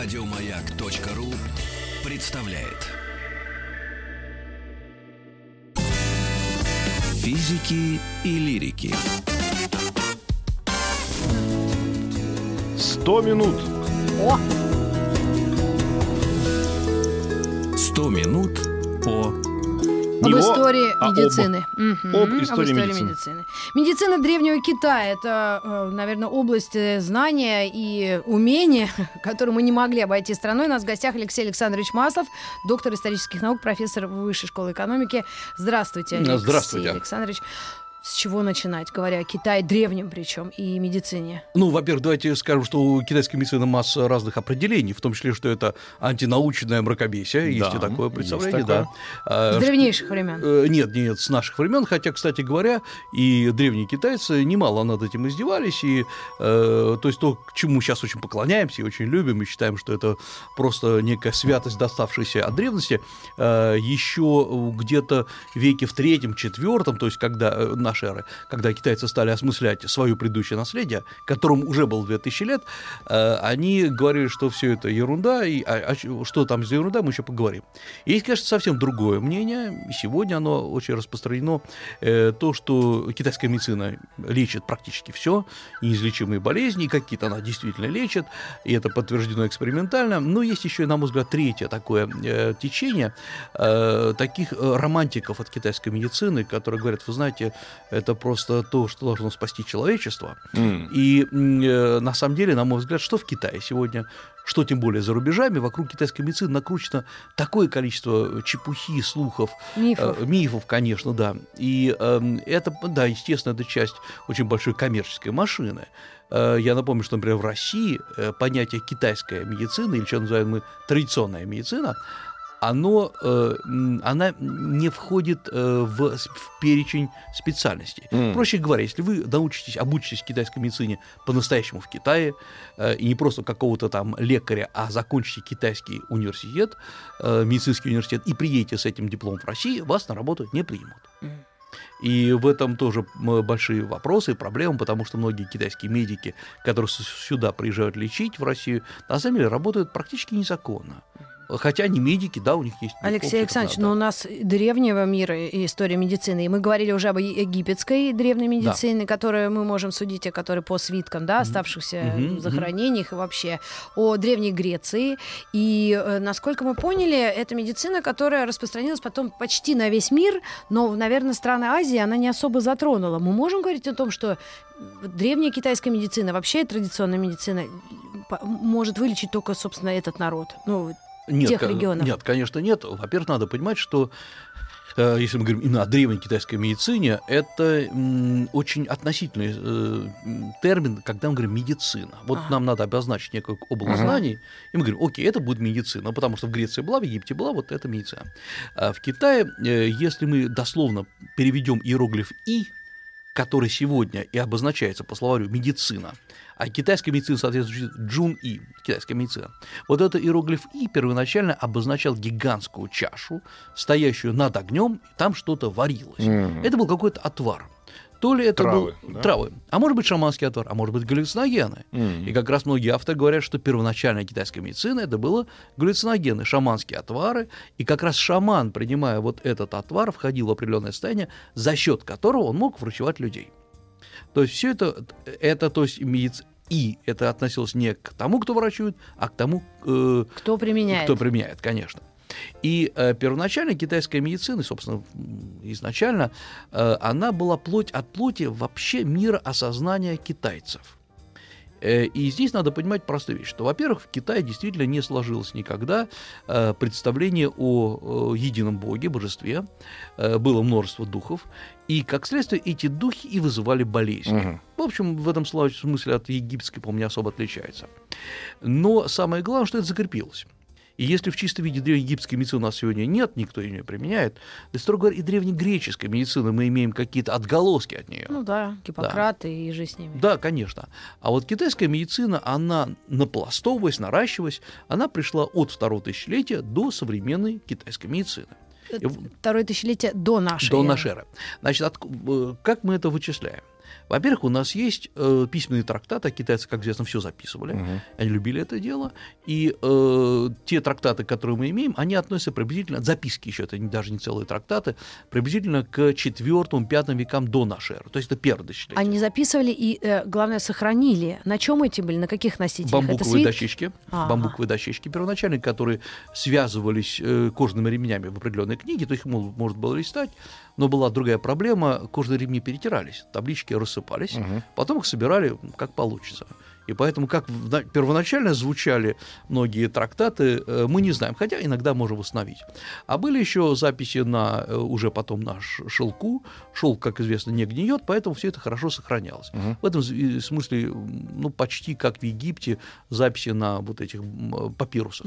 Радиомаяк.ру представляет. Физики и лирики. Сто минут. О, 100 минут по... об Не о, истории а об. медицины. Мгм, Об истории медицины. медицины. Медицина Древнего Китая – это, э, наверное, область э, знания и умения, которую мы не могли обойти страной. У нас в гостях Алексей Александрович Маслов, доктор исторических наук, профессор Высшей школы экономики. Здравствуйте, Алексей Здравствуйте. Александрович. С чего начинать, говоря о Китае древнем причем и медицине? Ну, во-первых, давайте скажем, что у китайской медицины масса разных определений, в том числе, что это антинаучное мракобесие, есть и Да, такое есть представление, такое. да. А, С что- древнейших времен. Э, Нет, нет, с наших времен, хотя, кстати говоря, и древние китайцы немало над этим издевались, и э, то есть то, к чему сейчас очень поклоняемся и очень любим, и считаем, что это просто некая святость, доставшаяся от древности, э, еще где-то в веке в третьем, четвертом, то есть когда э, нашей эры, когда китайцы стали осмыслять свое предыдущее наследие, которому уже было 2000 лет, э, они говорили, что все это ерунда, и а- а что там за ерунда, мы еще поговорим. Есть, конечно, совсем другое мнение, сегодня оно очень распространено, э, то, что китайская медицина лечит практически все, неизлечимые болезни, какие-то она действительно лечит, и это подтверждено экспериментально. Но есть еще, на мой взгляд, третье такое э, течение таких романтиков от китайской медицины, которые говорят, вы знаете, это просто то, что должно спасти человечество. М. И э, на самом деле, на мой взгляд, что в Китае сегодня, что тем более за рубежами, вокруг китайской медицины накручено такое количество чепухи, слухов, Мифов. Э, мифов, конечно, да. И эм, это, да, естественно, это часть очень большой коммерческой машины. Э, Я напомню, что, например, в России э, понятие китайская медицина, или что называем мы традиционная медицина, оно, э, она не входит э, в, в перечень специальностей. М. Проще говоря, если вы научитесь, обучитесь китайской медицине по-настоящему в Китае, э, и не просто какого-то там лекаря, а закончите китайский университет, э, медицинский университет, и приедете с этим дипломом в Россию, вас на работу не примут. И в этом тоже большие вопросы и проблемы, потому что многие китайские медики, которые сюда приезжают лечить в Россию, на самом деле работают практически незаконно. Хотя они медики, да, у них есть... Алексей как Александрович, но у нас древнего мира и история медицины. И мы говорили уже об египетской древней медицине, которую мы можем судить, о которой по свиткам, да, оставшихся Мгм, захоронениях и вообще о Древней Греции. И, э, насколько мы поняли, это медицина, которая распространилась потом почти на весь мир, но, наверное, страны Азии она не особо затронула. Мы можем говорить о том, что древняя китайская медицина, вообще традиционная медицина, может вылечить только, собственно, этот народ. Ну, Нет, тех регионов? Нет, конечно, нет. Во-первых, надо понимать, что э, если мы говорим именно о древней китайской медицине, это очень относительный э, термин, когда мы говорим медицина. Вот Ага. нам надо обозначить некую область Ага. знаний, и мы говорим, окей, это будет медицина, потому что в Греции была, в Египте была, вот это медицина. А в Китае, э, если мы дословно переведем иероглиф «и», который сегодня и обозначается по словарю медицина, а китайская медицина соответствует Джун И, китайская медицина. Вот этот иероглиф И первоначально обозначал гигантскую чашу, стоящую над огнем, и там что-то варилось. М. Это был какой-то отвар. То ли это Травы, был да? травы, а может быть шаманский отвар, а может быть галлюциногены. М. И как раз многие авторы говорят, что первоначальная китайская медицина это было галлюциногены, шаманские отвары, и как раз шаман, принимая вот этот отвар, входил в определенное состояние, за счет которого он мог врачевать людей. То есть все это, это то есть медиц- и это относилось не к тому, кто врачует, а к тому, э, кто применяет? кто применяет, конечно. И э, первоначально китайская медицина, собственно, изначально, э, она была плоть от плоти вообще мира осознания китайцев. Э, И здесь надо понимать простую вещь, что, во-первых, в Китае действительно не сложилось никогда э, представление о едином Боге, божестве, Э, было множество духов, и, как следствие, эти духи и вызывали болезни. Мгм. В общем, в этом смысле от египетской, по-моему, не особо отличается. Но самое главное, что это закрепилось. И если в чистом виде древнеегипетской медицины у нас сегодня нет, никто ее не применяет, то, строго говоря, и древнегреческой медицины мы имеем какие-то отголоски от нее. Ну да, Гиппократ и же с ними. Да, конечно. А вот китайская медицина, она напластовываясь, наращиваясь, она пришла от второго тысячелетия до современной китайской медицины. В- Второе тысячелетие до нашей. до нашей эры. Значит, отк- э, как мы это вычисляем? Во-первых, у нас есть э, письменные трактаты, а китайцы, как известно, все записывали. Мгм. Они любили это дело. И э, те трактаты, которые мы имеем, они относятся приблизительно, записки еще, это не- даже не целые трактаты, приблизительно к четвертому-пятому векам до нашей эры. То есть это первое тысячелетие. Они записывали и, э, главное, сохранили. На чем эти были? На каких носителях? Бамбуковые дощечки, Ага. бамбуковые дощечки первоначальные, которые связывались э, кожаными ремнями в определенной книге, то их мол- можно было листать, но была другая проблема, кожаные ремни перетирались, таблички рассыпались, Мгм. потом их собирали м, как получится. И поэтому, как первоначально звучали многие трактаты, э, мы не знаем, хотя иногда можем восстановить. А были еще записи на э, уже потом на шелку. Шелк, как известно, не гниет, поэтому все это хорошо сохранялось. Мгм. В этом смысле, ну, почти как в Египте, записи на вот этих м, папирусах.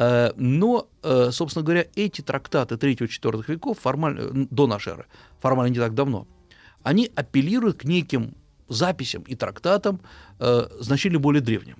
Э, Но, э, собственно говоря, эти трактаты 3-4 веков, формально, до нашей эры, формально не так давно, они апеллируют к неким записям и трактатам э, значительно более древним.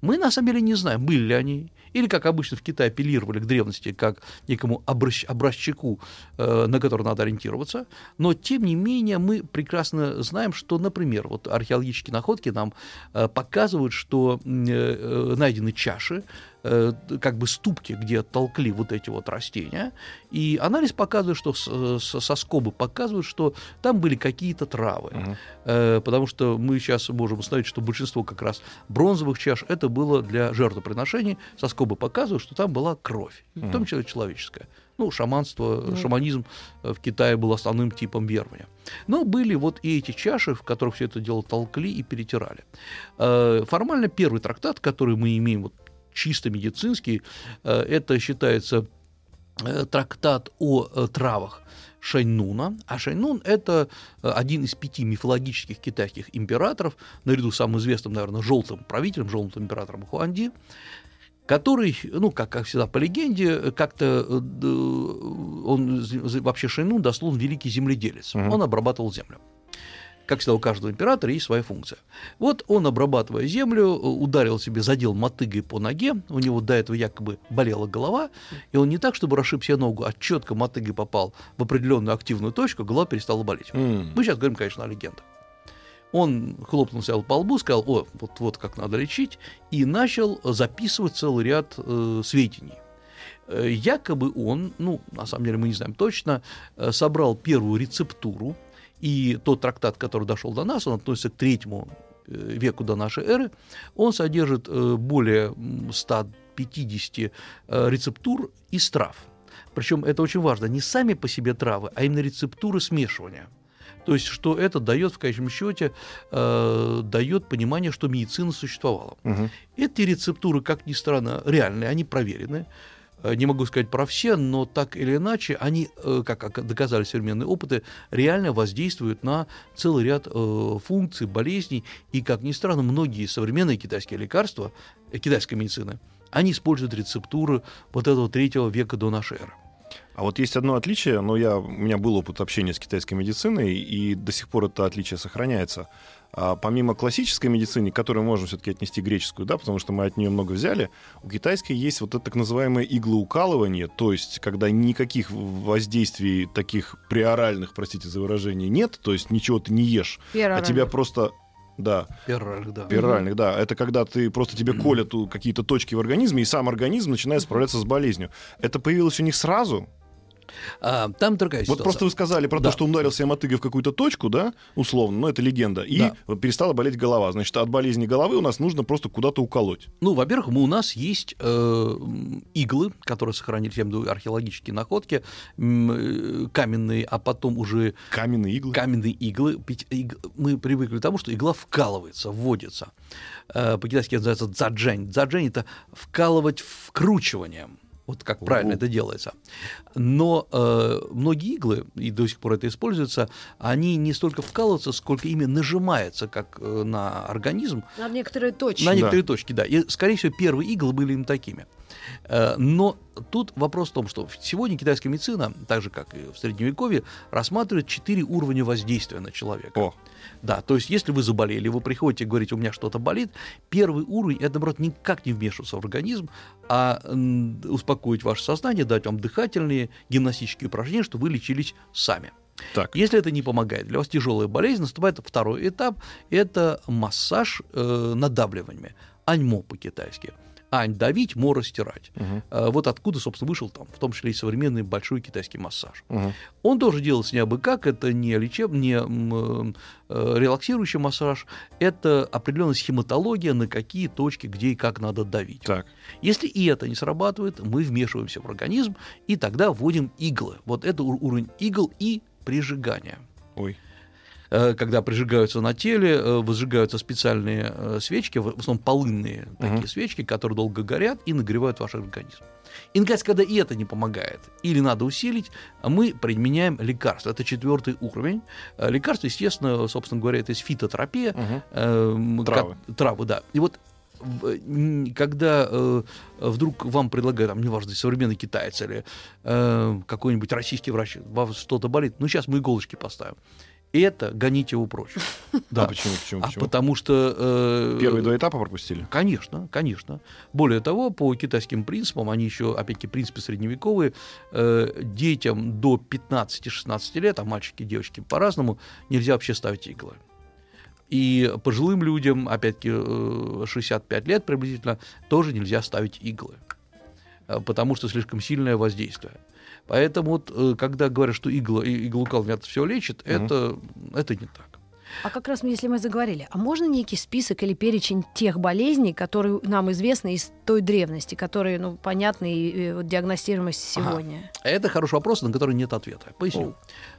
Мы на самом деле не знаем, были ли они, или, как обычно в Китае, апеллировали к древности, как некому образч- образчику, э, на который надо ориентироваться. Но, тем не менее, мы прекрасно знаем, что, например, вот археологические находки нам э, показывают, что э, э, найдены чаши, э, как бы ступки, где толкли вот эти вот растения, и анализ показывает, что с- с- соскобы показывают, что там были какие-то травы, Мгм. Э, потому что мы сейчас можем установить, что большинство как раз бронзовых чаш это было для жертвоприношений, соскобы показывают, что там была кровь, в том числе человеческая. Ну, шаманство, Ну. шаманизм в Китае был основным типом верования. Но были вот и эти чаши, в которых все это дело толкли и перетирали. Э, Формально первый трактат, который мы имеем, вот, чисто медицинский, э, это считается э, трактат о э, травах Шайнуна. А Шайнун – это один из пяти мифологических китайских императоров, наряду с самым известным, наверное, желтым правителем, желтым императором Хуанди, который, ну, как, как всегда по легенде, как-то он вообще Шайнун дословно великий земледелец. Мгм. Он обрабатывал землю. Как всегда, у каждого императора есть своя функция. Вот он, обрабатывая землю, э, ударил себе, задел мотыгой по ноге, у него до этого якобы болела голова, и он не так, чтобы расшиб себе ногу, а четко мотыгой попал в определенную активную точку, голова перестала болеть. М. Мы сейчас говорим, конечно, о легендах. Он хлопнул себя по лбу, сказал, о, вот, вот как надо лечить, и начал записывать целый ряд э, сведений. Э, Якобы он, ну, на самом деле мы не знаем точно, э, собрал первую рецептуру, и тот трактат, который дошел до нас, он относится к третьему э, веку до нашей эры, он содержит э, более м, 150 э, рецептур из трав. Причем это очень важно, не сами по себе травы, а именно рецептуры смешивания. То есть, что это дает в конечном счете, э, дает понимание, что медицина существовала. Мгм. Эти рецептуры, как ни странно, реальные, они проверены. Э, Не могу сказать про все, но так или иначе, они, э, как доказали современные опыты, реально воздействуют на целый ряд э, функций, болезней. И, как ни странно, многие современные китайские лекарства, китайской медицины, они используют рецептуры вот этого третьего века до нашей эры. А вот есть одно отличие, но я, у меня был опыт общения с китайской медициной, и до сих пор это отличие сохраняется. А помимо классической медицины, к которой можно все-таки отнести греческую, да, потому что мы от нее много взяли, у китайской есть вот это так называемое иглоукалывание, то есть когда никаких воздействий таких приоральных, простите за выражение, нет, то есть ничего ты не ешь, а Пероральных. тебя просто... Да, Пероральных, да. пероральных, да. Это когда ты просто тебе колят какие-то точки в организме, и сам организм начинает справляться с болезнью. Это появилось у них сразу, А, там другая Вот ситуация. просто вы сказали про Да. то, что он ударил себя мотыгой в какую-то точку, да, условно, но это легенда, и Да. перестала болеть голова. Значит, от болезни головы у нас нужно просто куда-то уколоть. Ну, во-первых, мы, у нас есть э, иглы, которые сохранились, я имею в виду археологические находки, э, каменные, а потом уже Каменные иглы. каменные иглы. Иг- Мы привыкли к тому, что игла вкалывается, вводится. Э, По-китайски это называется дзаджень. Дзаджень – это вкалывать вкручиванием. Вот как правильно Ого. это делается. Но э, многие иглы, и до сих пор это используется, они не столько вкалываются, сколько ими нажимается, как э, на организм, На некоторые точки. на Да. некоторые точки, да. И, скорее всего, первые иглы были им такими. Э, Но тут вопрос в том, что сегодня китайская медицина, так же как и в Средневековье, рассматривает четыре уровня воздействия на человека. О, Да, то есть если вы заболели, вы приходите и говорите, у меня что-то болит, первый уровень – это, наоборот, никак не вмешиваться в организм, а успокоить ваше сознание, дать вам дыхательные, гимнастические упражнения, чтобы вы лечились сами. Так. Если это не помогает, для вас тяжелая болезнь, наступает второй этап, это массаж э, надавливаниями, аньмо по-китайски. Ань давить, мо растирать. Мгм. Э, вот откуда, собственно, вышел там, в том числе и современный большой китайский массаж. Мгм. Он тоже делается не абы как, это не, лечеб... не э, релаксирующий массаж, это определенная схематология, на какие точки, где и как надо давить. Так. Если и это не срабатывает, мы вмешиваемся в организм и тогда вводим иглы. Вот это ур- уровень игл и прижигания. Ой. Э, Когда прижигаются на теле, э, возжигаются специальные э, свечки, в основном полынные такие Мгм. свечки, которые долго горят и нагревают ваш организм. И, наконец, когда и это не помогает, или надо усилить, мы применяем лекарства. Это четвертый уровень. Лекарства, естественно, собственно говоря, это есть фитотерапия, Мгм. Эм, Травы. травы, да. И вот когда э, вдруг вам предлагают, там, неважно, современный китаец или э, какой-нибудь российский врач, вам что-то болит, ну сейчас мы иголочки поставим. Это гоните его прочь. Да. почему, почему, А почему? потому что... э, Первые два этапа пропустили? Конечно, конечно. Более того, по китайским принципам, они еще, опять-таки, принципы средневековые, э, детям до 15-16 лет, а мальчики и девочки по-разному, нельзя вообще ставить иглы. И пожилым людям, опять-таки, э, 65 лет приблизительно, тоже нельзя ставить иглы, э, потому что слишком сильное воздействие. Поэтому вот, э, когда говорят, что игла, и- иглоукалывание все лечит, Мгм. это, это не так. А как раз, если мы заговорили, а можно некий список или перечень тех болезней, которые нам известны из той древности, которые, ну, понятны и, и вот диагностируемы сегодня? Это хороший вопрос, на который нет ответа. Поясню.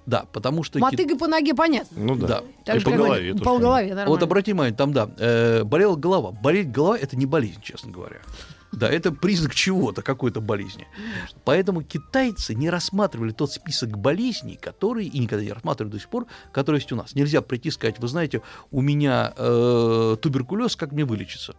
Да, потому что... кит- Мотыга по ноге понятно. Ну да. Да. Так И же, по голове По голове, нормально. Вот обрати внимание, там, да, э, болела голова. Болеть голова – это не болезнь, честно говоря. Да, это признак чего-то, какой-то болезни. Поэтому китайцы не рассматривали тот список болезней, которые, и никогда не рассматривали до сих пор, которые есть у нас. Нельзя прийти и сказать, вы знаете, у меня э, туберкулез, как мне вылечиться?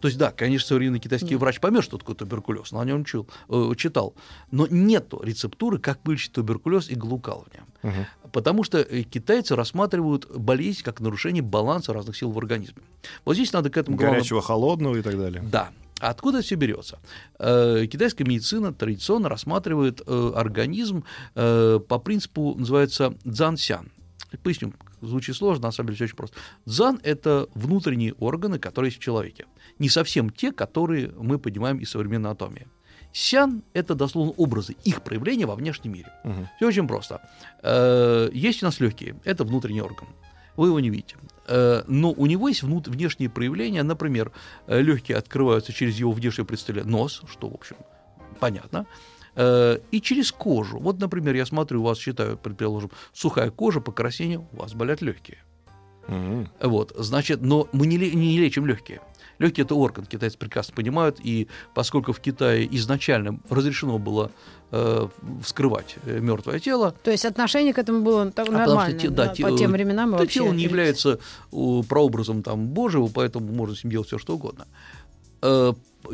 То есть, да, конечно, современный китайский Да. врач поймет, что такое туберкулез, но о нем чул, э, читал. Но нету рецептуры, как вылечить туберкулез и иглоукалывание. Мгм. Потому что э, китайцы рассматривают болезнь как нарушение баланса разных сил в организме. Вот здесь надо к этому Горячего, холодного и так далее. Да. А Откуда все берется? Э, Китайская медицина традиционно рассматривает э, организм э, по принципу, называется дзансян. Поясню, звучит сложно, на самом деле все очень просто. Дзан – это внутренние органы, которые есть в человеке. Не совсем те, которые мы понимаем из современной анатомии. Сян – это дословно образы их проявления во внешнем мире. Мгм. Все очень просто. Есть у нас легкие, это внутренний орган. Вы его не видите. Э, Но у него есть внут- внешние проявления. Например, э, легкие открываются через его внешнее представление, нос, что, в общем, понятно. Э, И через кожу. Вот, например, я смотрю, у вас, считаю, предположим, сухая кожа, покраснение, у вас болят легкие. Мгм. Вот, значит, но мы не, не лечим легкие. Легкие это орган, китайцы прекрасно понимают, и поскольку в Китае изначально разрешено было э, вскрывать мертвое тело, То есть отношение к этому было так, А нормально. что да, по тем временам это тело не является э, прообразом там, Божьего, поэтому можно с ним делать все, что угодно. Э,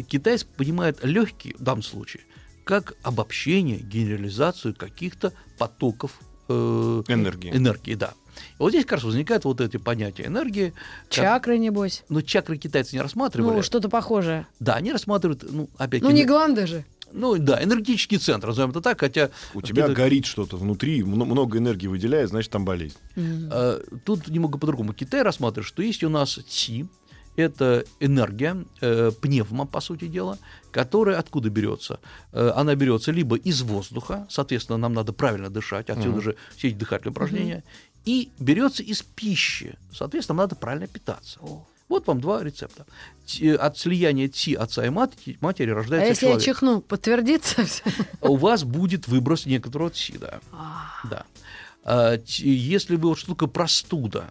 Китайцы понимают легкие, в данном случае, как обобщение, генерализацию каких-то потоков э, Энергии. энергии, да. И вот здесь как раз возникают вот эти понятия энергии. как- Чакры, небось. Но чакры китайцы не рассматривали. Ну, что-то похожее. Да, они рассматривают, ну, опять Ну, не гланды же. ну, да, энергетический центр, назовем это так, хотя У тебя это- горит что-то внутри, мно- много энергии выделяет, значит, там болезнь. Э, Тут немного по-другому. Китай рассматривает, что есть у нас ци, это энергия, э, пневма, по сути дела, которая откуда берется? Э, она берется либо из воздуха, соответственно, нам надо правильно дышать, отсюда Мгм. же все эти дыхательные упражнения, и берется из пищи, соответственно, нам надо правильно питаться. Вот вам два рецепта. Ти- От слияния ти отца и матери А рождается если я человек. чихну, подтвердится? У вас будет выброс некоторого ти, да. А, Да. А, т- если вы вот такое простуда,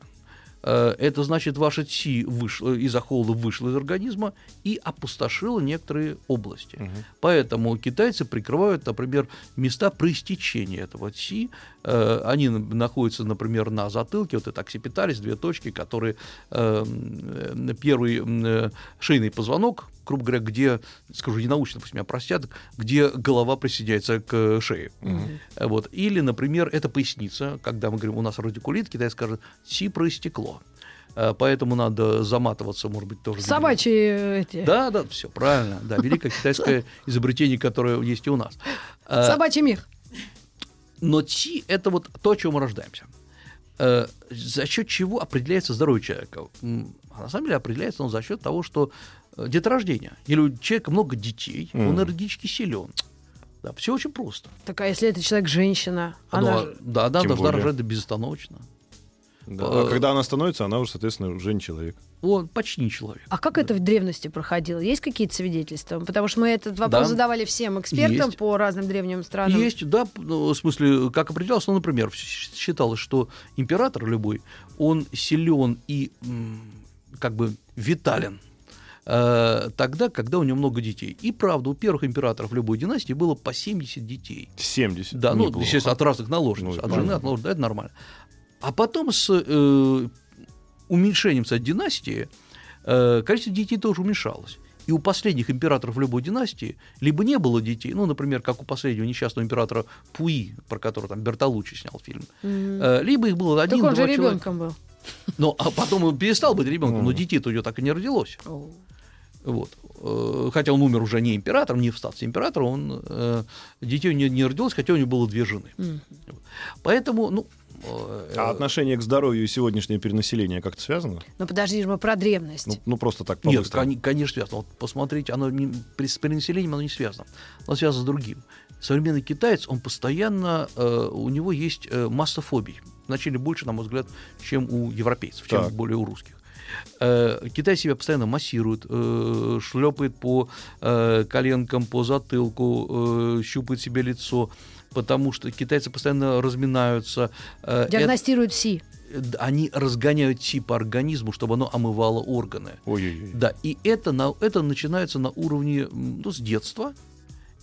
это значит, ваша ТИ вышла, из-за холода вышла из организма и опустошила некоторые области. Мгм. Поэтому китайцы прикрывают, например, места проистечения этого ци. Э, Они находятся, например, на затылке, вот это occipitalis, две точки, которые э, м, э, первый э, шейный позвонок, грубо говоря, где, скажу ненаучно, пусть меня простят, где голова присоединяется к шее. Мгм. Э, Вот. Или, например, это поясница, когда мы говорим, у нас радикулит, Китай скажет, ци проистекло. Э, Поэтому надо заматываться, может быть, тоже. Собачьи э, эти. Да, да, все правильно. Да, великое китайское изобретение, которое есть и у нас. Э, Собачий мех. Но ТИ – это вот то, о чем мы рождаемся. Э, за счет чего определяется здоровье человека? А на самом деле определяется он за счет того, что э, деторождение. Или у человека много детей, он Мгм. энергетически силен. Да, все очень просто. Так, а если это человек-женщина? Она Она, же- да, она Тем должна более. рожать безостановочно. Да. Э, А когда она становится, она уже, соответственно, уже не человек. Он почти не человек. А как это в древности проходило? Есть какие-то свидетельства? Потому что мы этот вопрос Да. задавали всем экспертам Есть. по разным древним странам. Есть, да, ну, в смысле, как определялось, ну, например, считалось, что император любой, он силен и как бы витален э, тогда, когда у него много детей. И правда, у первых императоров любой династии было по 70 детей. 70. Да, ну, Неплохо. естественно, от разных наложниц, Ну, от жены, от наложниц, да, это нормально. А потом с э, уменьшением, кстати, династии э, количество детей тоже уменьшалось. И у последних императоров любой династии либо не было детей, ну, например, как у последнего несчастного императора Пуи, про которого там Бертолуччи снял фильм, э, либо их было Так один, он же человека. ребенком был. Ну, а потом он перестал быть ребенком, но Мгм. детей-то у него так и не родилось. Вот. Э, Хотя он умер уже не императором, не в статусе императора, он, э, детей него не родилось, хотя у него было две жены. Мгм. Поэтому, ну... э, А отношение к здоровью и сегодняшнее перенаселение как-то связано? Ну подожди, мы про древность. Ну, ну, просто так Нет, кони- конечно, связано. Вот посмотрите, оно не- при- с перенаселением оно не связано. Оно связано с другим. Современный китаец, он постоянно, э, у него есть э, масса фобий. Значительно больше, на мой взгляд, чем у европейцев, чем Так. более у русских. Э, Китай себя постоянно массирует, э, шлепает по э, коленкам, по затылку, щупает себе лицо, потому что китайцы постоянно разминаются. Диагностируют СИ. они разгоняют чи по организму, чтобы оно омывало органы. Ой-ой-ой. Да, и это, на, это начинается на уровне ну, с детства.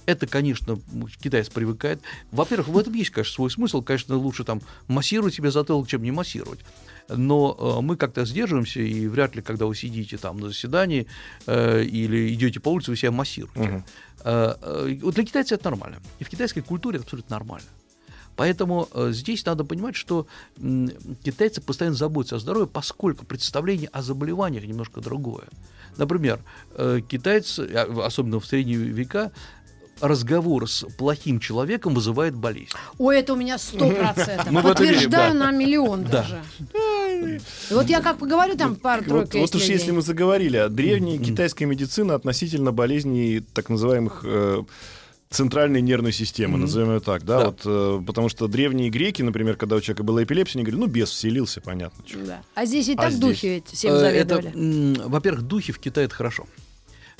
Это, конечно, м, китаец привыкает. Во-первых, в этом есть, конечно, свой смысл. Конечно, лучше там массировать себе затылок, чем не массировать. Но э, мы как-то сдерживаемся, и вряд ли, когда вы сидите там на заседании э, или идете по улице, вы себя массируете. Мгм. Э, э, вот для китайца это нормально. И в китайской культуре это абсолютно нормально. Поэтому э, здесь надо понимать, что китайцы постоянно заботятся о здоровье, поскольку представление о заболеваниях немножко другое. Например, э, китайцы, а, особенно в средние века, разговор с плохим человеком вызывает болезнь. Ой, это у меня сто процентов. Это Подтверждаю да. на миллион Да. даже. И Вот я как поговорю, там Вот, пара-тройка вот уж если мы заговорили, а древняя Мгм. китайская медицина относительно болезней так называемых э, центральной нервной системы, Мгм. назовем ее так, да, Да. вот, э, потому что древние греки, например, когда у человека была эпилепсия, они говорили, ну, бес вселился, понятно. Да. А здесь ведь А так здесь? духи ведь всем Э, это, заведовали. м, во-первых, духи в Китае это хорошо.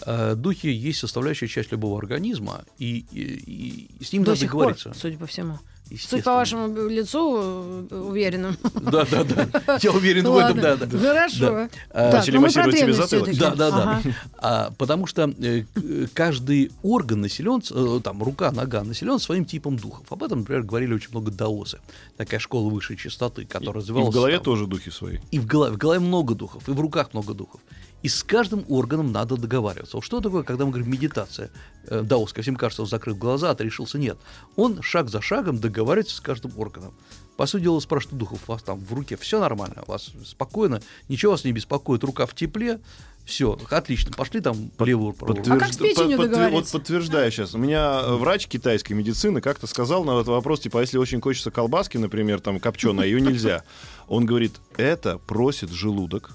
Э, Духи есть составляющая часть любого организма, и, и- и с ним До надо сих пор, договориться. судя по всему. Судя естественно. по вашему лицу, э, уверенным. Да, да, да. Я уверен в этом, да, да. Хорошо. Начали ну мы про массировать себе затылок. Да, да, да. А, потому что э, каждый орган населен, там, рука, нога населен своим типом духов. Об этом, например, говорили очень много даосы. Такая школа высшей частоты, которая И развивалась. в голове тоже духи свои. И в голове, в голове много духов, и в руках много духов. И с каждым органом надо договариваться. Вот что такое, когда мы говорим медитация? Э, Даоска, всем кажется, он закрыл глаза, отрешился. Нет. Он шаг за шагом договаривается с каждым органом. По сути дела, спрашивает духов, у вас там в руке все нормально, у вас спокойно, ничего вас не беспокоит, рука в тепле, все, отлично, пошли там левую правую руку. А как с печенью под- под- договориться? Вот подтверждаю сейчас. У меня врач китайской медицины как-то сказал на этот вопрос, типа, а если очень хочется колбаски, например, там, копченой, ее нельзя. Он говорит, это просит желудок,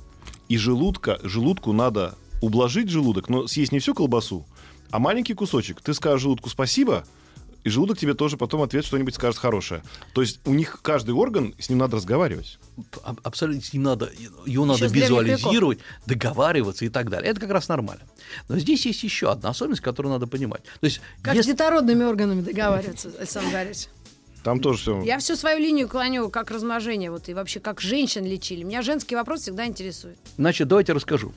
и желудка, желудку надо ублажить желудок, но съесть не всю колбасу, а маленький кусочек. Ты скажешь желудку спасибо, и желудок тебе тоже потом ответ что-нибудь скажет хорошее. То есть у них каждый орган, с ним надо разговаривать. Аб- Абсолютно с ним надо, его надо с древних визуализировать, договариваться и так далее. Это как раз нормально. Но здесь есть еще одна особенность, которую надо понимать. То есть, Как с если- детородными органами договариваться, Александр Гарич? Там тоже все... Я всю свою линию клоню как размножение, вот и вообще как женщин лечили. Меня женский вопрос всегда интересует. значит, давайте расскажу.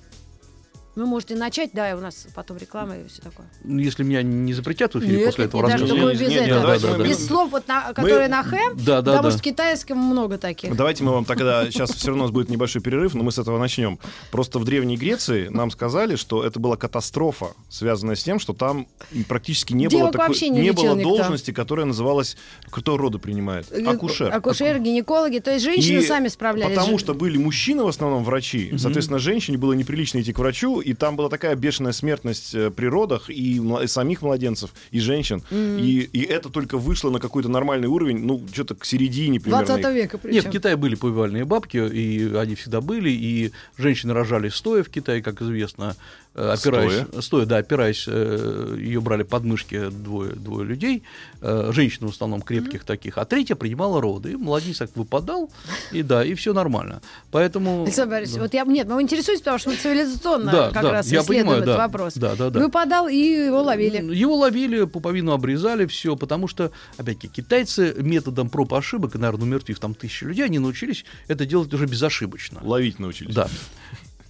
Вы можете начать, да, и у нас потом реклама и все такое. Ну, Если меня не запретят в эфире Нет, после нет, этого нет, даже рассказа. такое Нет, без нет, нет, этого. давайте мы- Без слов, вот на, которые на х, Да, да, потому да. что в китайском много таких. Давайте мы вам тогда сейчас все равно у нас будет небольшой перерыв, но мы с этого начнем. Просто в Древней Греции нам сказали, что это была катастрофа, связанная с тем, что там практически не Девок было, вообще не лечил было никто. должности, которая называлась кто роды принимает? Акушер. Акушер, гинекологи, то есть женщины И сами справлялись. Потому что были мужчины в основном врачи, соответственно, женщине было неприлично идти к врачу, и там была такая бешеная смертность э, при родах и, и самих младенцев, и женщин. И, и это только вышло на какой-то нормальный уровень, ну, что-то к середине примерно. 20 века причем. Нет, в Китае были повивальные бабки, и они всегда были, и женщины рожали стоя в Китае, как известно, опираясь, стоя, да, опираясь, э, ее брали под мышки двое, двое людей, э, женщин в основном крепких таких, а третья принимала роды, и младенец так выпадал, и да, и все нормально. Поэтому... Александр Борисович, вот я, нет, мы интересуетесь, потому что мы цивилизационно Да, как да, раз я исследуем понимаю, этот да. вопрос. Да, да, да. Выпадал, и его ловили. Его ловили, пуповину обрезали, все, потому что, опять-таки, китайцы методом проб и ошибок, и, наверное, умертвив там тысячи людей, они научились это делать уже безошибочно. Ловить научились. Да.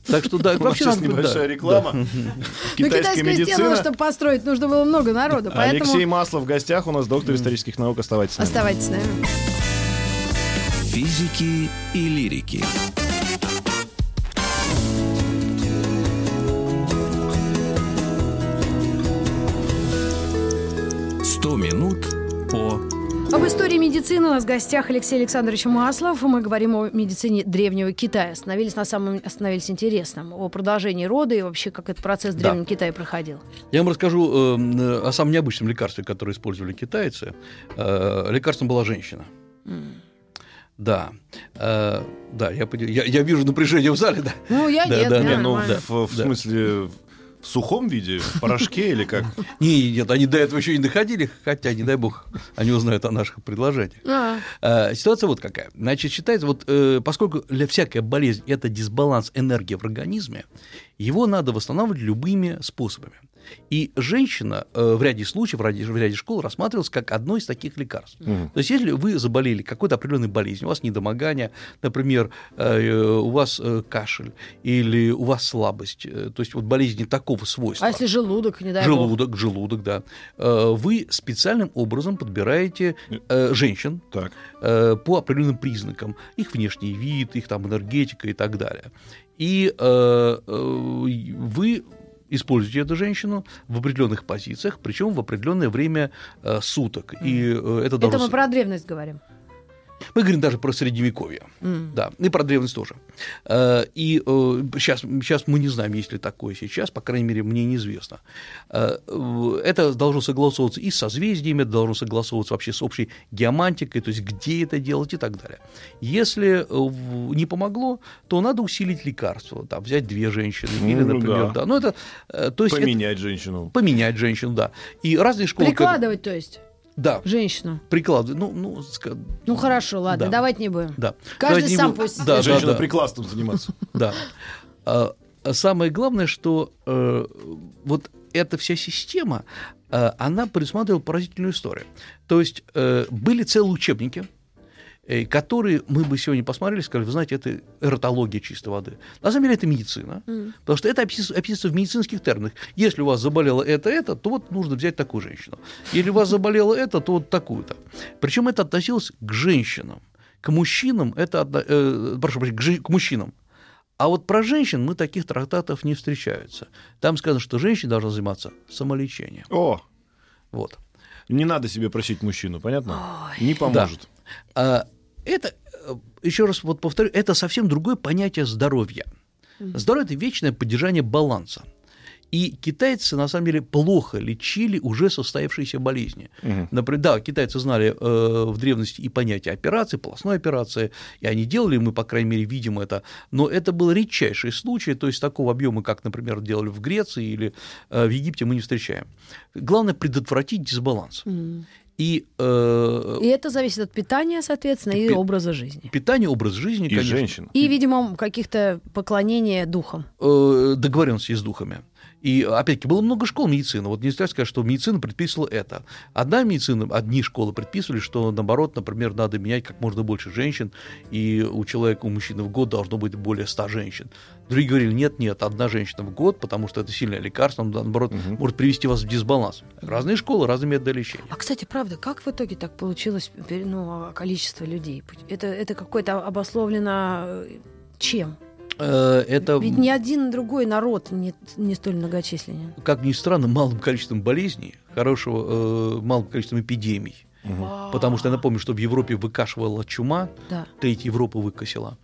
Так что, да, вообще сейчас надо- небольшая да, реклама. Ну, Китайская стену, медицина. чтобы построить, нужно было много народу, поэтому Алексей Маслов в гостях у нас, доктор исторических наук. Оставайтесь с нами. оставайтесь с нами. Физики и лирики. Сто минут по Об истории медицины у нас в гостях Алексей Александрович Маслов. Мы говорим о медицине древнего Китая. Остановились на самом остановились интересном. О продолжении рода и вообще, как этот процесс в Да. древнем Китае проходил. Я вам расскажу э, о самом необычном лекарстве, которое использовали китайцы. Э, лекарством была женщина. Да, Э, да, я, я, я вижу напряжение в зале, да. Ну, я Да, нет, да, мне Не, ну, нормально. в, в Да. смысле, в сухом виде, в порошке или как? Не, нет, они до этого еще не доходили, хотя, не дай бог, они узнают о наших предложениях. А, Э, Ситуация вот какая. Значит, считается, вот э, поскольку для всякой болезни это дисбаланс энергии в организме, его надо восстанавливать любыми способами. И женщина э, в ряде случаев, в ряде, в ряде школ рассматривалась как одно из таких лекарств. Мгм. То есть, если вы заболели какой-то определенной болезнью, у вас недомогание, например, э, у вас э, кашель или у вас слабость, э, то есть вот болезни такого свойства. а если желудок, не дай бог? Желудок, желудок, да. Э, Вы специальным образом подбираете э, женщин, Так. э, по определенным признакам. Их внешний вид, их там энергетика и так далее. И э, э, вы используете эту женщину в определенных позициях, причем в определенное время э, суток. И э, это Это должно... мы про древность говорим. Мы говорим даже про средневековье. М. Да, и про древность тоже. Э, И сейчас, сейчас мы не знаем, есть ли такое сейчас, по крайней мере, мне неизвестно. Э, э, Это должно согласовываться и с созвездиями, это должно согласовываться вообще с общей геомантикой, то есть где это делать и так далее. Если э, не помогло, то надо усилить лекарство, там, взять две женщины, или, Ну, например, да. да. Ну, это, э, то есть это- Поменять женщину. поменять женщину, да. И разные школы... как- Прикладывать, то есть, Да, женщину. прикладывать. Ну, ну, ска- Ну хорошо, ладно, Да. давать не будем. да. Каждый Давайте сам будем- пусть- Да, да, Женщина да. прикладством заниматься. Да. А, Самое главное, что э, вот эта вся система, э, она предусматривала поразительную историю. То есть э, были целые учебники, которые мы бы сегодня посмотрели и сказали, вы знаете, это эротология чистой воды. На самом деле это медицина, М. потому что это опис- описывается в медицинских терминах. Если у вас заболело это, это, то вот нужно взять такую женщину. Если у вас заболело это, то вот такую-то. Причем это относилось к женщинам. К мужчинам это, э, прошу прощения, к, мужчинам. А вот про женщин мы таких трактатов не встречаются. Там сказано, что женщина должна заниматься самолечением. О, Вот. не надо себе просить мужчину, понятно? Не поможет. А, это, э, еще раз вот повторю, это совсем другое понятие здоровья. Здоровье – это вечное поддержание баланса. И китайцы, на самом деле, плохо лечили уже состоявшиеся болезни. Мгм. Например, да, китайцы знали э, в древности и понятие операции, полостной операции, и они делали, мы, по крайней мере, видим это, но это был редчайший случай, то есть такого объема, как, например, делали в Греции или э, в Египте, мы не встречаем. Главное предотвратить дисбаланс. М. И э, И это зависит от питания, соответственно, и Пи- образа жизни. питание, образ жизни, И конечно, женщин. И, видимо, каких-то поклонения духам. э, договоренности с духами. И, опять-таки, было много школ медицины. Вот нельзя сказать, что медицина предписывала это. Одна медицина, одни школы предписывали, что, наоборот, например, надо менять как можно больше женщин, и у человека, у мужчины в год должно быть более 100 женщин. Другие говорили, нет-нет, одна женщина в год, потому что это сильное лекарство, оно, наоборот, Мгм. может привести вас в дисбаланс. Разные школы, разные методы лечения. А, кстати, правда, как в итоге так получилось ну, количество людей? Это, это какое-то обословлено э, чем? Э, Это, Ведь ни один другой народ не, не столь многочисленен. как ни странно, малым количеством болезней, хорошего, э, малым количеством эпидемий. Мгм. Потому что я напомню, что в Европе выкашивала чума, Да. треть Европы выкосила.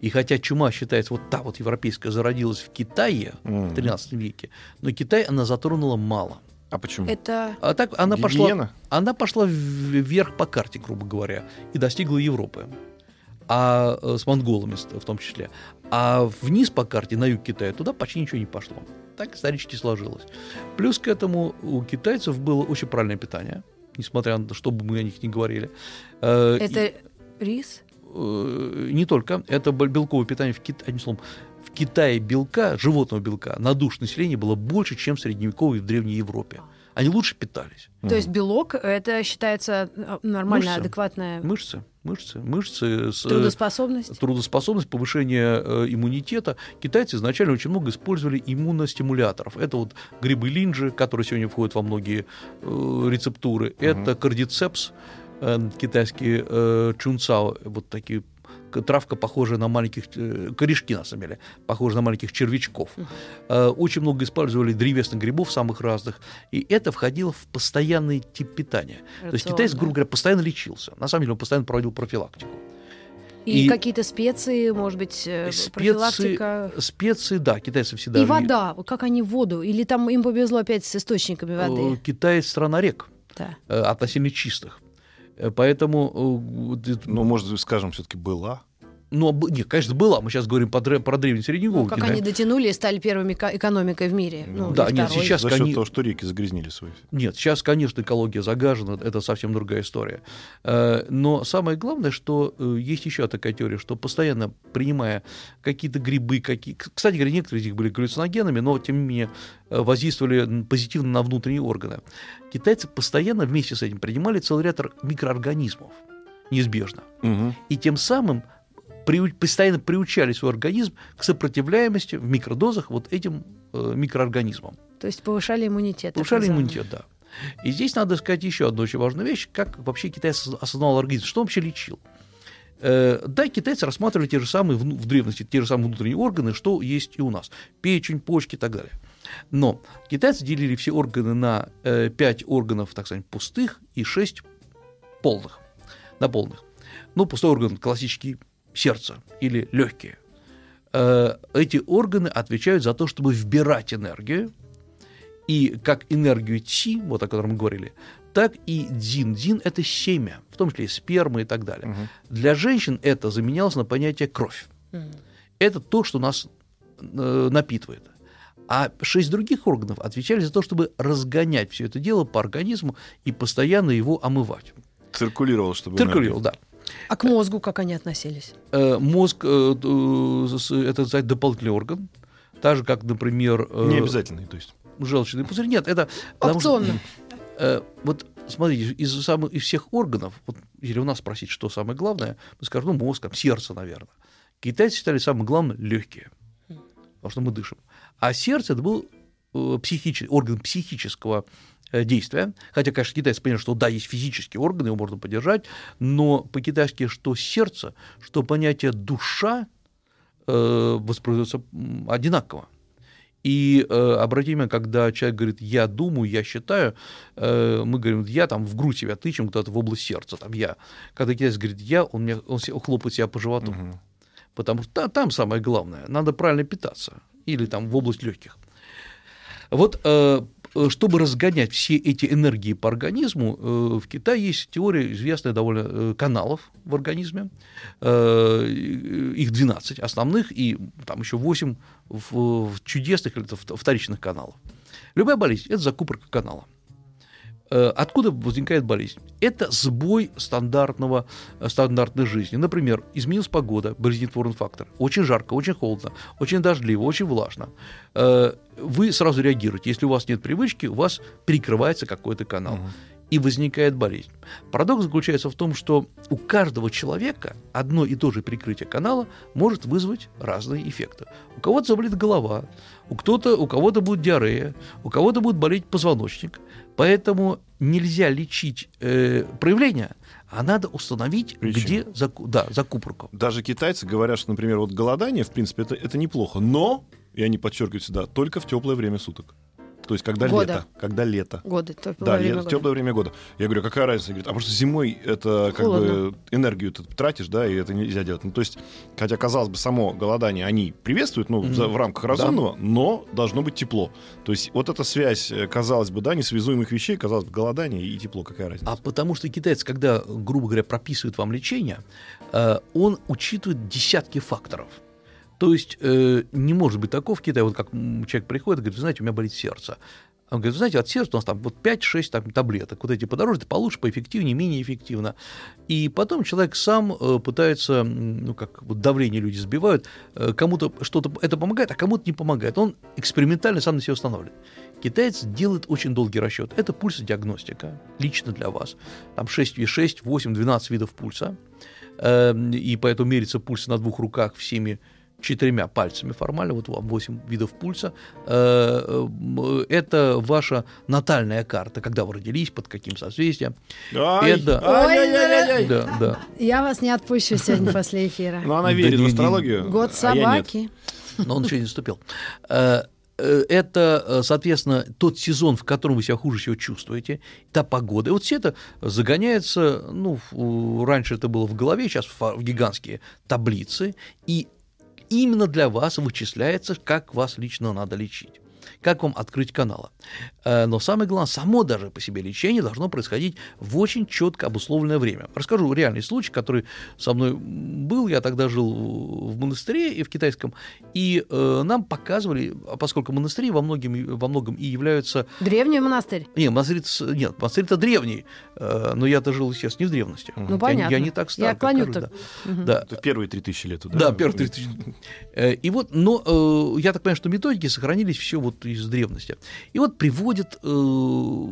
И хотя чума считается, вот та вот европейская зародилась в Китае в 13 веке, но Китай она затронула мало. А почему? Это А так она пошла, она пошла вверх по карте, грубо говоря, и достигла Европы. А э, с монголами в том числе. А вниз по карте, на юг Китая, туда почти ничего не пошло. Так исторически сложилось. Плюс к этому у китайцев было очень правильное питание, несмотря на то, что бы мы о них ни говорили. Э, и- это рис? э, не только, это бел- белковое питание в Китае, одним словом, в Китае белка, животного белка, на душу населения было больше, чем в средневековой и в Древней Европе. Они лучше питались. То есть белок это считается э, нормальная, Мышцы. адекватная Мышцы, мышцы, мышцы э, трудоспособность? трудоспособность, повышение э, иммунитета. Китайцы изначально очень много использовали иммуностимуляторов. Это вот грибы линджи, которые сегодня входят во многие э, рецептуры. Это кардицепс, э, китайские э, чунцао, вот такие травка, похожая на маленьких, э, корешки, на самом деле, похожие на маленьких червячков. Э, Очень много использовали древесных грибов самых разных, и это входило в постоянный тип питания. То есть Рацион, китаец, да. грубо говоря, постоянно лечился. На самом деле он постоянно проводил профилактику. И, и- какие-то специи, может быть, э, Специи, профилактика. специи, да, китайцы всегда... И ли- вода. Как они воду? Или там им повезло опять с источниками воды? Китай страна рек, Да. относительно чистых. Поэтому, э, Ну, может, скажем, все-таки была. Ну, б- нет, конечно, была. Мы сейчас говорим про, про древний средневековый Ну, как Китай. они дотянули и стали первой эко- экономикой в мире. Ну, Да, нет, второй. сейчас- За счет они- того, что реки загрязнили свои. Нет, сейчас, конечно, экология загажена, это совсем другая история. Э, Но самое главное, что э, есть еще такая теория, что постоянно принимая какие-то грибы, какие... кстати говоря, некоторые из них были галлюциногенами, но тем не менее э, воздействовали позитивно на внутренние органы. Китайцы постоянно вместе с этим принимали целый ряд микроорганизмов, неизбежно. Мгм. И тем самым приу- постоянно приучали свой организм к сопротивляемости в микродозах вот этим э, микроорганизмам. То есть повышали иммунитет. Повышали иммунитет, да. И здесь надо сказать еще одну очень важную вещь, как вообще Китай осоз- осознал организм, что он вообще лечил. Э, Да, китайцы рассматривали те же самые в древности, те же самые внутренние органы, что есть и у нас. Печень, почки и так далее. Но китайцы делили все органы на э, 5 органов, так сказать, пустых и 6 полных, на полных. Ну, пустой орган классический сердце или легкие. Э, Эти органы отвечают за то, чтобы вбирать энергию, и как энергию Ци, вот о котором мы говорили, так и дзин. Дзин – это семя, в том числе и сперма и так далее. Мгм. Для женщин это заменялось на понятие кровь. Мгм. Это то, что нас э, напитывает. А шесть других органов отвечали за то, чтобы разгонять все это дело по организму и постоянно его омывать. Циркулировал, чтобы... Циркулировал, да. А к мозгу как они относились? Э, Мозг э, э, это сказать, дополнительный орган. Так же, как, например, э, Не обязательный, то есть. желчный пузырь. Нет, это... что- Опционно. Э, вот смотрите, из, самых, из всех органов, вот, если у нас спросить, что самое главное, мы скажем, ну, мозг, там, сердце, наверное. Китайцы считали самое главное легкие, потому что мы дышим. А сердце это был э, психичи- орган психического э, действия. Хотя, конечно, китайцы поняли, что да, есть физические органы, его можно поддержать, но по-китайски что сердце, что понятие душа э, воспроизводится одинаково. И э, обратите внимание, когда человек говорит «я думаю», «я считаю», э, мы говорим «я», там в грудь себя тычем куда-то в область сердца, там «я». Когда китаец говорит «я», он, мне, он хлопает себя по животу, Мгм. потому что та- там самое главное, надо правильно питаться, или там в область легких. Вот э, э, чтобы разгонять все эти энергии по организму, э, в Китае есть теория известная довольно каналов в организме. Их 12 основных и там еще 8 в, чудесных или вторичных каналов. Любая болезнь – это закупорка канала. Э, Откуда возникает болезнь? Это сбой стандартного, э, стандартной жизни. Например, изменилась погода, болезнетворный фактор. Очень жарко, очень холодно, очень дождливо, очень влажно. Э, Вы сразу реагируете. Если у вас нет привычки, у вас перекрывается какой-то канал. Мгм. И возникает болезнь. Парадокс заключается в том, что у каждого человека одно и то же прикрытие канала может вызвать разные эффекты. У кого-то заболит голова, у, кто-то, у кого-то будет диарея, у кого-то будет болеть позвоночник. Поэтому нельзя лечить э, проявление, а надо установить, Причину. где заку- да, закупорку. Даже китайцы говорят, что, например, вот голодание, в принципе, это, это неплохо. Но, и они подчеркивают всегда, только в теплое время суток. То есть когда Года. лето. Когда лето. Годы, теплое Да, время лето, года. теплое время года. Я говорю, какая разница? Говорит, а что зимой это как Холодно. бы энергию ты тратишь, да, и это нельзя делать. Ну, то есть, хотя, казалось бы, само голодание они приветствуют, ну, за- в рамках разумного, но должно быть тепло. То есть, вот эта связь, э, казалось бы, да, несвязуемых вещей, казалось бы, голодание и тепло, какая разница? А потому что китаец, когда, грубо говоря, прописывает вам лечение, э, он учитывает десятки факторов. То есть э, не может быть такого в Китае, вот как человек приходит и говорит, знаете, у меня болит сердце. Он говорит, знаете, от сердца у нас там вот 5-6 там, таблеток, вот эти подороже, получше, поэффективнее, менее эффективно. И потом человек сам э, пытается, ну как вот давление люди сбивают, э, кому-то что-то это помогает, а кому-то не помогает. Он экспериментально сам на себя устанавливает. Китаец делает очень долгий расчет. Это пульсодиагностика, лично для вас. Там 6, 6 8, 12 видов пульса. Эм, И поэтому мерится пульс на двух руках всеми четырьмя пальцами формально, вот вам 8 видов пульса. Э, м, Это ваша натальная карта, когда вы родились, под каким созвездием. Ай, это- ай-яй-яй-яй-яй. Да, да. Я вас не отпущу сегодня после эфира. Ну, она Да верит не- в не- астрологию. Год а я нет. собаки. но он еще не наступил. Э, э, Это, э, соответственно, тот сезон, в котором вы себя хуже всего чувствуете, та погода. И вот все это загоняется, ну, раньше это было в голове, сейчас в в гигантские таблицы, и именно для вас вычисляется, как вас лично надо лечить как вам открыть каналы. Э, Но самое главное, само даже по себе лечение должно происходить в очень четко обусловленное время. Расскажу реальный случай, который со мной был. Я тогда жил в монастыре и в китайском, и э, нам показывали, а поскольку монастыри во многом, во многом и являются... Древний монастырь. Не, монастырь, нет, монастырь-то древний, э, но я-то жил, естественно, не в древности. Ну, Я- понятно. Я, не так стар, Я как клоню кажется, так. да. Мгм. Да, Это первые 3000 лет. да, первые 3000. Э, И вот, но э, я так понимаю, что методики сохранились все вот из древности. И вот приводят э,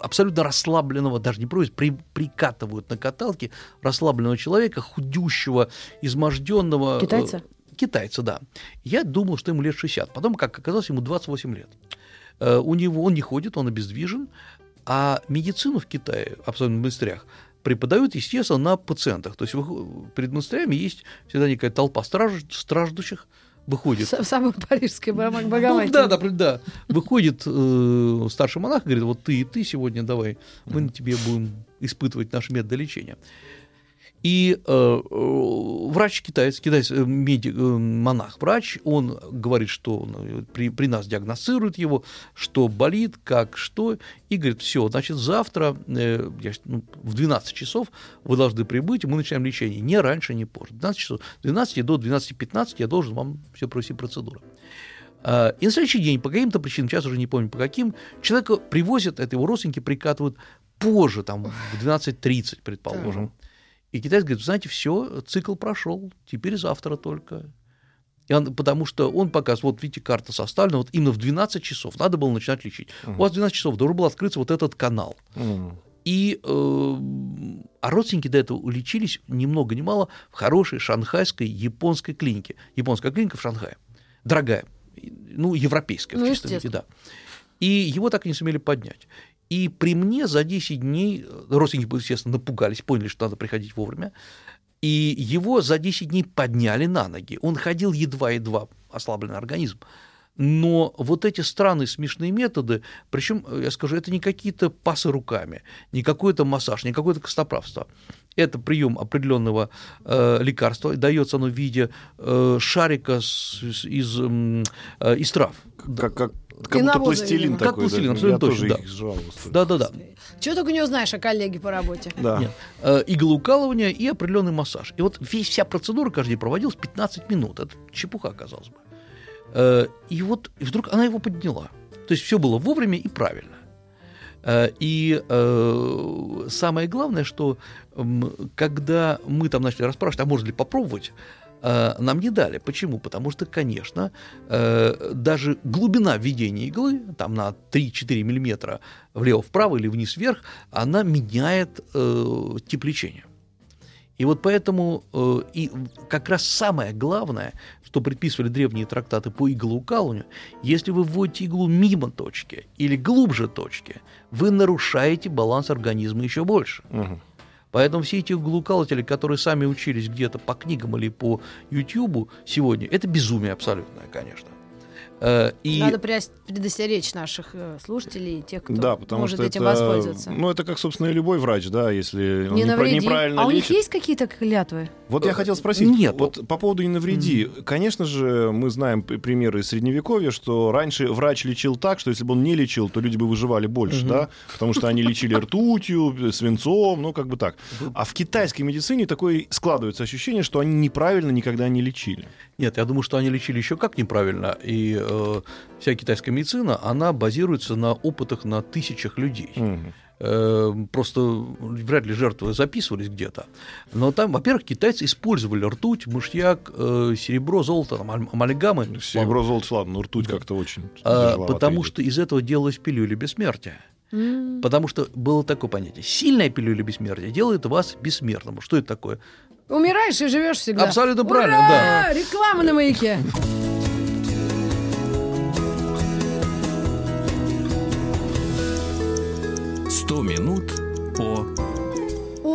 абсолютно расслабленного, даже не приводят, при, прикатывают на каталке расслабленного человека, худющего, изможденного. э, Китайца? китайца, да. Я думал, что ему лет 60. Потом, как оказалось, ему 28 лет. Э, У него он не ходит, он обездвижен, а медицину в Китае, особенно в монастырях, преподают, естественно, на пациентах. То есть перед монастырями есть всегда некая толпа страж- страждущих, выходит. В самой парижской Богом- Ну, да, да, да. Выходит э, старший монах и говорит, вот ты и ты сегодня давай, мы на тебе будем испытывать наши методы лечения. И э, э, врач китаец, китаец, э, медик, э, монах, врач, он говорит, что он, при, при нас диагностирует его, что болит, как, что, и говорит, все, значит, завтра э, я, ну, в 12 часов вы должны прибыть, и мы начинаем лечение, не раньше, не позже. 12 часов, с 12 до 12.15 я должен вам все провести процедуру. А, И на следующий день, по каким-то причинам, сейчас уже не помню по каким, человека привозят, это его родственники прикатывают позже, там, в 12.30, предположим. И китаец говорит, знаете, все, цикл прошел, теперь завтра только. И он- потому что он показывает, вот видите, карта составлена, вот именно в 12 часов надо было начинать лечить. У вас в 12 часов должен был открыться вот этот канал. М. И, э, а родственники до этого лечились ни много ни мало в хорошей шанхайской японской клинике. Японская клиника в Шанхае. Дорогая. Ну, европейская Ну, в чистом виде, да. И его так и не сумели поднять. И при мне за 10 дней, э, родственники, естественно, напугались, поняли, что надо приходить вовремя, и его за 10 дней подняли на ноги. Он ходил едва-едва, ослабленный организм. Но вот эти странные смешные методы, причем, я скажу, это не какие-то пасы руками, не какой-то массаж, не какое-то костоправство. Это прием определенного э, лекарства, дается оно в виде э, шарика с- с- из, э, из трав. Как, как, как будто пластилин видимо. Как такой. да. пластилин, абсолютно Я тоже точно, да. их сжал. вот. Да-да-да. Чего только не узнаешь о коллеге по работе. Да. Нет. Э, иглоукалывание и определенный массаж. И вот весь, вся процедура каждый день проводилась 15 минут. Это чепуха, казалось бы. Э, И вот и вдруг она его подняла. То есть все было вовремя и правильно. Э, И э, самое главное, что когда мы там начали расспрашивать, а можно ли попробовать, э, нам не дали. Почему? Потому что, конечно, даже глубина введения иглы, там на 3-4 миллиметра влево-вправо или вниз-вверх, она меняет тип лечения. И вот поэтому э, и как раз самое главное, что предписывали древние трактаты по иглоукалыванию, если вы вводите иглу мимо точки или глубже точки, вы нарушаете баланс организма еще больше. Мгм. Поэтому все эти иглоукалыватели, которые сами учились где-то по книгам или по Ютьюбу сегодня, это безумие абсолютное, конечно. Э, и... Надо предостеречь наших э, слушателей, тех, кто Да, потому может что этим это, воспользоваться. ну, это как, собственно, и любой врач, да, если он не непра- навреди. неправильно а у них лечит. есть какие-то клятвы? Вот я хотел спросить, Нет. вот по поводу «не навреди». Конечно же, мы знаем примеры из Средневековья, что раньше врач лечил так, что если бы он не лечил, то люди бы выживали больше, Мгм. да, потому что они лечили ртутью, свинцом, ну, как бы так. А в китайской медицине такое складывается ощущение, что они неправильно никогда не лечили. Нет, я думаю, что они лечили еще как неправильно. И э, вся китайская медицина, она базируется на опытах на тысячах людей. Э, Просто вряд ли жертвы записывались где-то. Но там, во-первых, китайцы использовали ртуть, мышьяк, э, серебро, золото, там, аль- амальгамы. Серебро, золото, ладно, но ртуть как-то очень А, потому идет. что из этого делалась пилюля бессмертия. Потому что было такое понятие. Сильная пилюля бессмертия делает вас бессмертным. Что это такое? Умираешь и живешь всегда. Абсолютно Ура! правильно, да. Реклама на маяке. «Сто минут по...»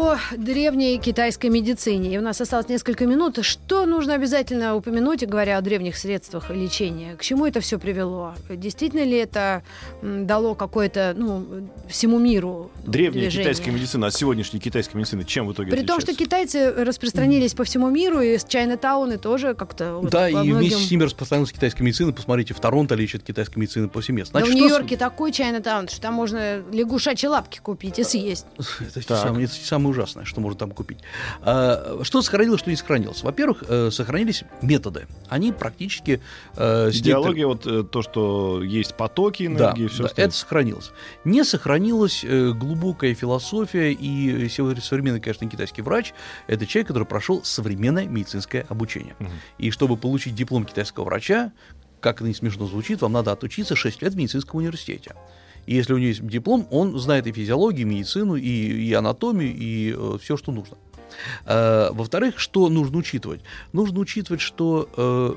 О древней китайской медицине. И у нас осталось несколько минут. Что нужно обязательно упомянуть, говоря о древних средствах лечения? К чему это все привело? Действительно ли это дало какое-то, ну, всему миру Древняя движение? китайская медицина, а сегодняшней китайской медицины чем в итоге При том, что китайцы распространились по всему миру, и с Чайна-тауны тоже как-то... вот да, и многим- вместе с ними распространилась китайская медицина. Посмотрите, в Торонто лечат китайская медицина повсеместно. Да в Значит, что с- Нью-Йорке такой Чайна-таун, что там можно лягушачьи лапки купить и съесть. Это Так. Ужасное, что можно там купить. А, что сохранилось, что не сохранилось? Во-первых, э, сохранились методы. Они практически... э, Идеология, вот э, то, что есть потоки Да, энергии, все да, это сохранилось. Не сохранилась глубокая философия, и современный, конечно, китайский врач – это человек, который прошел современное медицинское обучение. Мгм. И чтобы получить диплом китайского врача, как это не смешно звучит, вам надо отучиться 6 лет в медицинском университете. И если у него есть диплом, он знает и физиологию, и медицину, и, и анатомию, и все, что нужно. Э, Во-вторых, что нужно учитывать? Нужно учитывать, что э,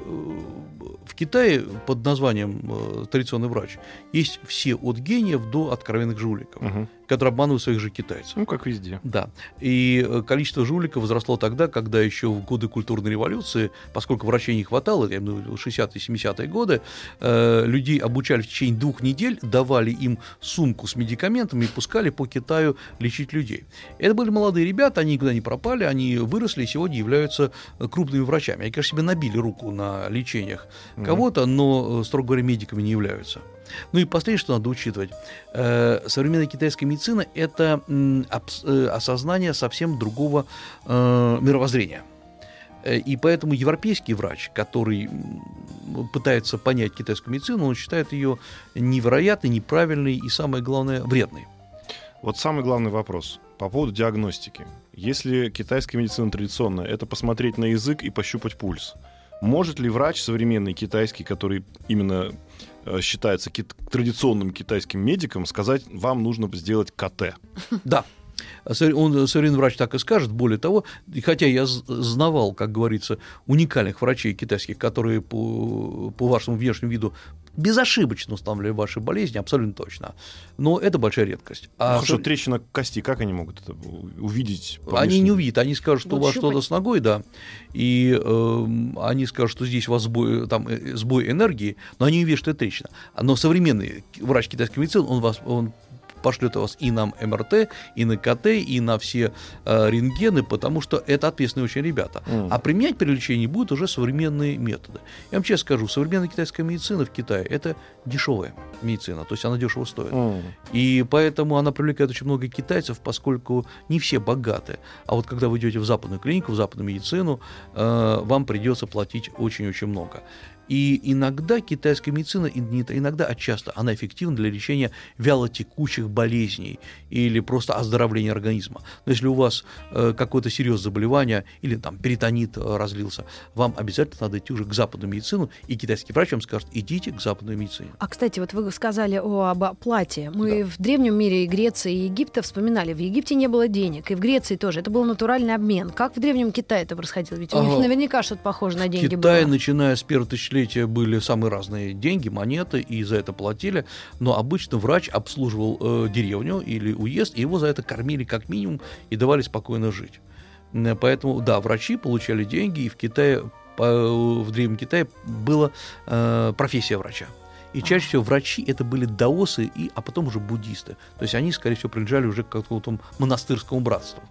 в Китае под названием э, традиционный врач есть все от гениев до откровенных жуликов, Мгм. Которые обманывают своих же китайцев. Ну, как везде. Да. И э, количество жуликов возросло тогда, когда еще в годы культурной революции, поскольку врачей не хватало, я имею в виду 60-е, 70-е годы, э, людей обучали в течение двух недель, давали им сумку с медикаментами и пускали по Китаю лечить людей. Это были молодые ребята, они никуда не пропали, они выросли и сегодня являются э, крупными врачами. Они, конечно, себе набили руку на лечениях кого-то, но, строго говоря, медиками не являются. Ну и последнее, что надо учитывать. Э, современная китайская медицина – это э, осознание совсем другого э, мировоззрения. И поэтому европейский врач, который пытается понять китайскую медицину, он считает ее невероятной, неправильной и, самое главное, вредной. Вот самый главный вопрос по поводу диагностики. Если китайская медицина традиционная, это посмотреть на язык и пощупать пульс. Может ли врач современный китайский, который именно считается кит- традиционным китайским медиком, сказать, вам нужно сделать КТ? Да. Он, современный врач так и скажет. Более того, хотя я знавал, как говорится, уникальных врачей китайских, которые по, по вашему внешнему виду безошибочно устанавливали ваши болезни, абсолютно точно. Но это большая редкость. А Хорошо, со- трещина кости, как они могут это у- увидеть? по Они не увидят, они скажут, что у Будут вас что-то с ногой, да, и эм, они скажут, что здесь у вас сбой, там, э, сбой энергии, но они не увидят, что это трещина. Но современный врач китайской медицины, он вас, он пошлет вас и на МРТ, и на КТ, и на все э, рентгены, потому что это ответственные очень ребята. Мгм. А применять при лечении будут уже современные методы. Я вам честно скажу, современная китайская медицина в Китае – это дешевая медицина, то есть она дешево стоит. М. И поэтому она привлекает очень много китайцев, поскольку не все богаты. А вот когда вы идете в западную клинику, в западную медицину, э, вам придется платить очень-очень много. И иногда китайская медицина, иногда, а часто, она эффективна для лечения вялотекущих болезней или просто оздоровления организма. Но если у вас э, какое-то серьезное заболевание или там перитонит э, разлился, вам обязательно надо идти уже к западной медицину, и китайский врач вам скажет, идите к западной медицине. А, кстати, вот вы сказали о, об оплате. Мы в древнем мире и Греции, и Египта вспоминали. В Египте не было денег, и в Греции тоже. Это был натуральный обмен. Как в древнем Китае это происходило? Ведь у них Ага. наверняка что-то похоже на деньги Китае, было. начиная с первого тысячелетия, были самые разные деньги, монеты, и за это платили. Но обычно врач обслуживал э, деревню или уезд, и его за это кормили как минимум и давали спокойно жить. Поэтому, да, врачи получали деньги, и в Китае в Древнем Китае была э, профессия врача. И чаще всего врачи это были даосы, и, а потом уже буддисты. То есть они, скорее всего, принадлежали уже к какому-то монастырскому братству.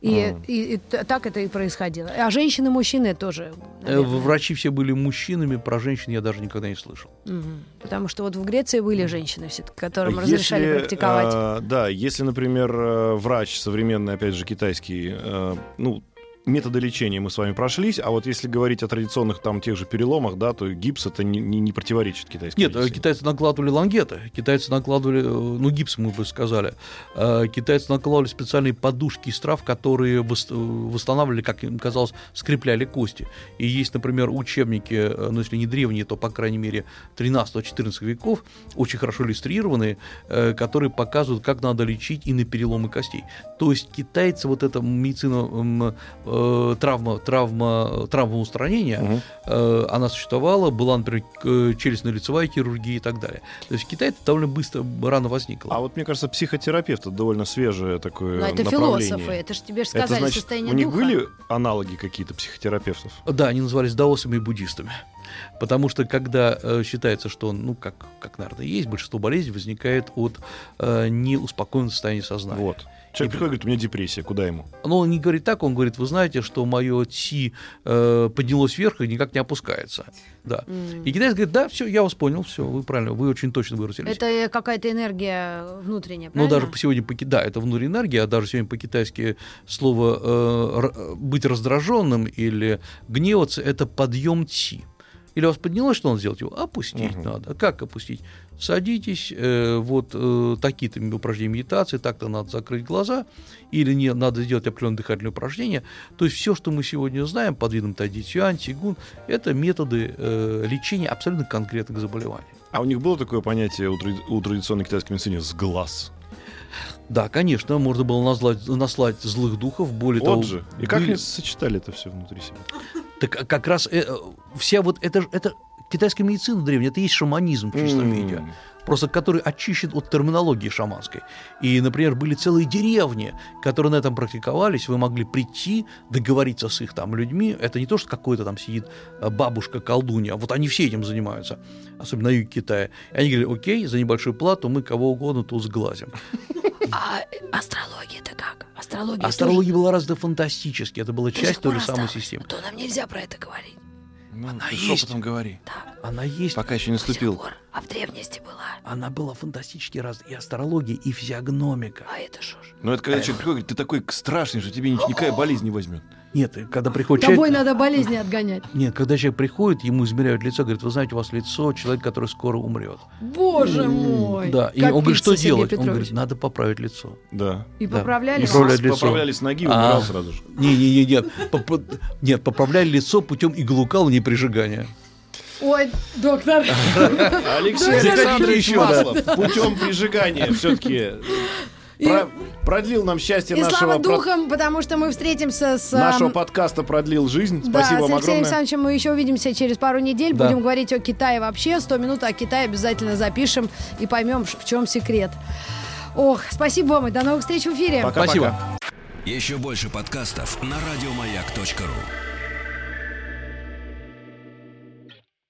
И, и- и так это и происходило. А женщины мужчины тоже. Э, наверное. Врачи все были мужчинами, про женщин я даже никогда не слышал. Мгм. Потому что вот в Греции были женщины, все-таки, которым Если, разрешали практиковать. э, да, если, например, э, врач современный, опять же, китайский, э, ну, методы лечения мы с вами прошлись, а вот если говорить о традиционных там тех же переломах, да, то гипс это не, не, не противоречит китайской Нет, медицине. китайцы накладывали лангеты, китайцы накладывали, э, ну, гипс, мы бы сказали. Э, Китайцы накладывали специальные подушки из трав, которые э, восстанавливали, как им казалось, скрепляли кости. И есть, например, учебники, ну, если не древние, то, по крайней мере, 13-14 веков, очень хорошо иллюстрированные, которые показывают, как надо лечить и на переломы костей. То есть китайцы, вот эта медицина э, травма, травма, травмоустранения, Мгм. э, она существовала, была, например, к- челюстно-лицевая хирургия и так далее. То есть в Китае это довольно быстро, рано возникло. А вот мне кажется, психотерапевт это довольно свежее такое Но это направление. философы, это же тебе же Это сказали значит, состояние у них духа. были аналоги какие-то психотерапевтов? Да, они назывались даосами и буддистами. Потому что когда э, считается, что, ну, как, как, наверное, и есть, большинство болезней возникает от э, неуспокоенного состояния сознания. Вот. Человек И- приходит говорит, у меня депрессия, куда ему? Но он не говорит так, он говорит, вы знаете, что мое ти э, поднялось вверх и никак не опускается. Да. М. И китаец говорит, да, все, я вас понял, все, вы правильно, вы очень точно выразились. Это э, какая-то энергия внутренняя, Но правильно? даже по сегодня, по, да, это внутренняя энергия, а даже сегодня по-китайски слово э, р- быть раздраженным или гневаться – это подъем ти. Или у вас поднялось, что надо сделать его? Опустить Мгм. надо. Как опустить? Садитесь, э, вот э, такие-то упражнения медитации, так-то надо закрыть глаза, или не, надо сделать определенные дыхательные упражнения. То есть все, что мы сегодня знаем под видом тайди цюань, цигун, это методы э, лечения абсолютно конкретных заболеваний. А у них было такое понятие у, тради- у традиционной китайской медицины «сглаз»? Да, конечно, можно было наслать, наслать злых духов, более того... Вот же. И как были- они сочетали это все внутри себя? Так а как раз э, вся вот это, это китайская медицина древняя, это и есть шаманизм в чистом М. виде, просто который очищен от терминологии шаманской. И, например, были целые деревни, которые на этом практиковались, вы могли прийти, договориться с их там людьми, это не то, что какой-то там сидит э, бабушка-колдунья, вот они все этим занимаются, особенно на юге Китая. И они говорили, окей, за небольшую плату мы кого угодно тут сглазим. А астрология-то как? Астрология Астрология была развита фантастически, это была тоже до часть той же самой системы. А то нам нельзя про это говорить. Ну, Она есть. шепотом говори. Так, Она есть, Пока еще не до наступил. пор. А в древности была. она была фантастически разная. И астрология, и физиогномика. А это что ж? Но это когда человек приходит, говорит, ты такой страшный, что тебе ни- никакая болезнь не возьмет. Нет, когда приходит Тобой человек... надо болезни отгонять. Нет, когда человек приходит, ему измеряют лицо, говорят, вы знаете, у вас лицо человека, который скоро умрет. Боже мой! Да, и Как он говорит, что делать? Он говорит, надо поправить лицо. Да. И да. поправляли поправляли лицо. Поправляли с ноги, А. умирал сразу же. Не-не-не, нет, нет, поправляли лицо путем иглоукалывания и прижигания. Ой, доктор. Алексей Александрович. Маслов путем прижигания все-таки И- продлил нам счастье И нашего, слава про- духам, потому что мы встретимся с... нашего ам, подкаста продлил жизнь. Да, Спасибо с вам Алексеем огромное. Александровичем мы еще увидимся через пару недель. Да. Будем говорить о Китае вообще. 100 минут о Китае обязательно запишем и поймем, в чем секрет. Ох, спасибо вам и до новых встреч в эфире. Пока-пока. Спасибо. Еще больше подкастов на радиомаяк.ру.